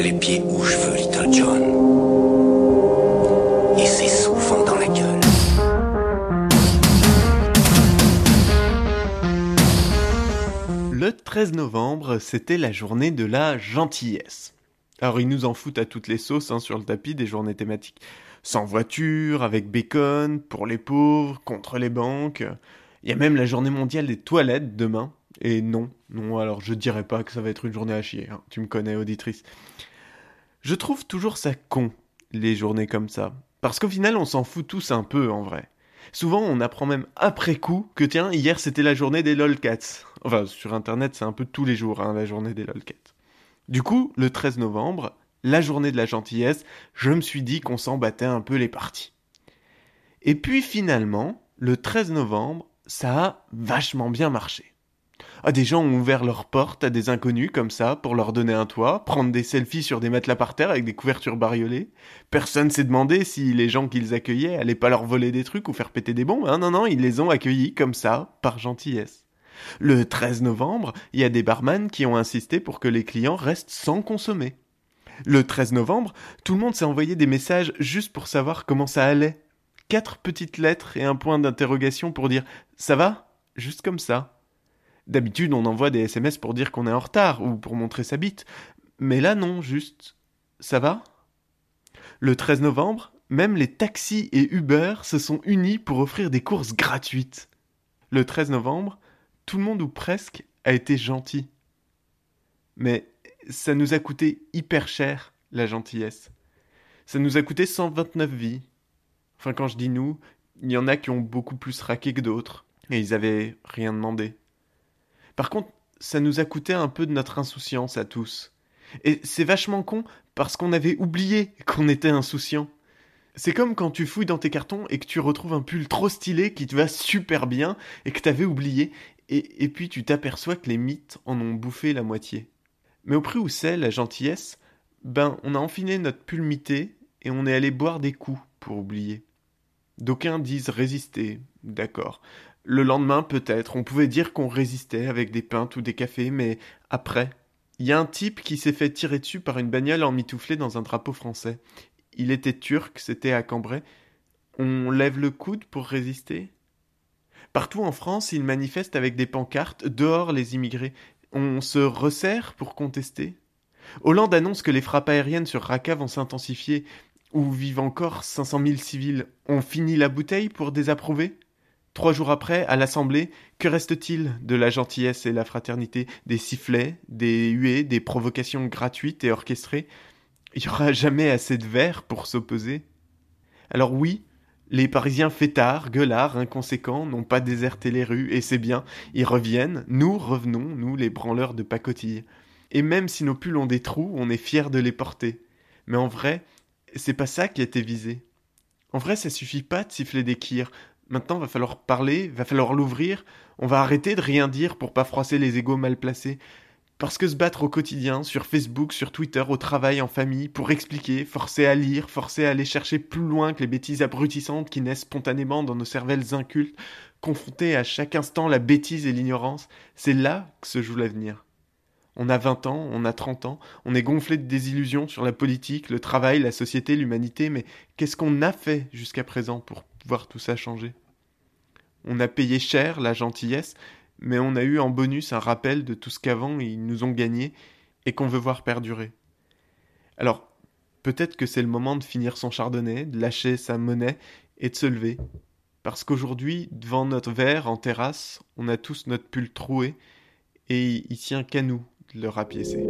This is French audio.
les pieds où je veux, Little John. Et c'est souvent dans la gueule. Le 13 novembre, c'était la journée de la gentillesse. Alors ils nous en foutent à toutes les sauces hein, sur le tapis des journées thématiques. Sans voiture, avec bacon, pour les pauvres, contre les banques. Il y a même la journée mondiale des toilettes demain. Et non, non, alors je dirais pas que ça va être une journée à chier. hein. Tu me connais, auditrice. Je trouve toujours ça con, les journées comme ça. Parce qu'au final, on s'en fout tous un peu, en vrai. Souvent, on apprend même après coup que tiens, hier c'était la journée des lolcats. Enfin, sur internet, c'est un peu tous les jours, hein, la journée des lolcats. Du coup, le 13 novembre, la journée de la gentillesse, je me suis dit qu'on s'en battait un peu les parties. Et puis finalement, le 13 novembre, ça a vachement bien marché. Ah, des gens ont ouvert leurs portes à des inconnus comme ça pour leur donner un toit, prendre des selfies sur des matelas par terre avec des couvertures bariolées. Personne s'est demandé si les gens qu'ils accueillaient allaient pas leur voler des trucs ou faire péter des bombes. Hein non, non, ils les ont accueillis comme ça, par gentillesse. Le 13 novembre, il y a des barman qui ont insisté pour que les clients restent sans consommer. Le 13 novembre, tout le monde s'est envoyé des messages juste pour savoir comment ça allait. Quatre petites lettres et un point d'interrogation pour dire ça va? Juste comme ça. D'habitude, on envoie des SMS pour dire qu'on est en retard ou pour montrer sa bite. Mais là, non, juste ça va? Le 13 novembre, même les taxis et Uber se sont unis pour offrir des courses gratuites. Le 13 novembre, tout le monde ou presque a été gentil. Mais ça nous a coûté hyper cher, la gentillesse. Ça nous a coûté 129 vies. Enfin, quand je dis nous, il y en a qui ont beaucoup plus raqué que d'autres, et ils avaient rien demandé. Par contre, ça nous a coûté un peu de notre insouciance à tous. Et c'est vachement con parce qu'on avait oublié qu'on était insouciant. C'est comme quand tu fouilles dans tes cartons et que tu retrouves un pull trop stylé qui te va super bien et que t'avais oublié, et, et puis tu t'aperçois que les mythes en ont bouffé la moitié. Mais au prix où c'est la gentillesse, ben on a enfilé notre pull mité et on est allé boire des coups pour oublier. D'aucuns disent résister, d'accord. Le lendemain, peut-être, on pouvait dire qu'on résistait avec des pintes ou des cafés, mais après, il y a un type qui s'est fait tirer dessus par une bagnole emmitouflée dans un drapeau français. Il était turc, c'était à Cambrai. On lève le coude pour résister? Partout en France, ils manifestent avec des pancartes dehors les immigrés. On se resserre pour contester? Hollande annonce que les frappes aériennes sur Raqqa vont s'intensifier. Où vivent encore 500 000 civils? On finit la bouteille pour désapprouver? Trois jours après, à l'Assemblée, que reste-t-il de la gentillesse et la fraternité Des sifflets, des huées, des provocations gratuites et orchestrées? Il n'y aura jamais assez de verre pour s'opposer? Alors oui, les Parisiens fêtards, gueulards, inconséquents n'ont pas déserté les rues, et c'est bien, ils reviennent, nous revenons, nous les branleurs de pacotille. Et même si nos pulls ont des trous, on est fiers de les porter. Mais en vrai, c'est pas ça qui a été visé. En vrai, ça suffit pas de siffler des kirs. Maintenant, va falloir parler, va falloir l'ouvrir. On va arrêter de rien dire pour pas froisser les égaux mal placés. Parce que se battre au quotidien, sur Facebook, sur Twitter, au travail, en famille, pour expliquer, forcer à lire, forcer à aller chercher plus loin que les bêtises abrutissantes qui naissent spontanément dans nos cervelles incultes, confronter à chaque instant la bêtise et l'ignorance, c'est là que se joue l'avenir. On a 20 ans, on a 30 ans, on est gonflé de désillusions sur la politique, le travail, la société, l'humanité, mais qu'est-ce qu'on a fait jusqu'à présent pour voir tout ça changer On a payé cher la gentillesse, mais on a eu en bonus un rappel de tout ce qu'avant ils nous ont gagné et qu'on veut voir perdurer. Alors, peut-être que c'est le moment de finir son chardonnay, de lâcher sa monnaie et de se lever. Parce qu'aujourd'hui, devant notre verre en terrasse, on a tous notre pull troué et il tient qu'à nous de le rapiécer.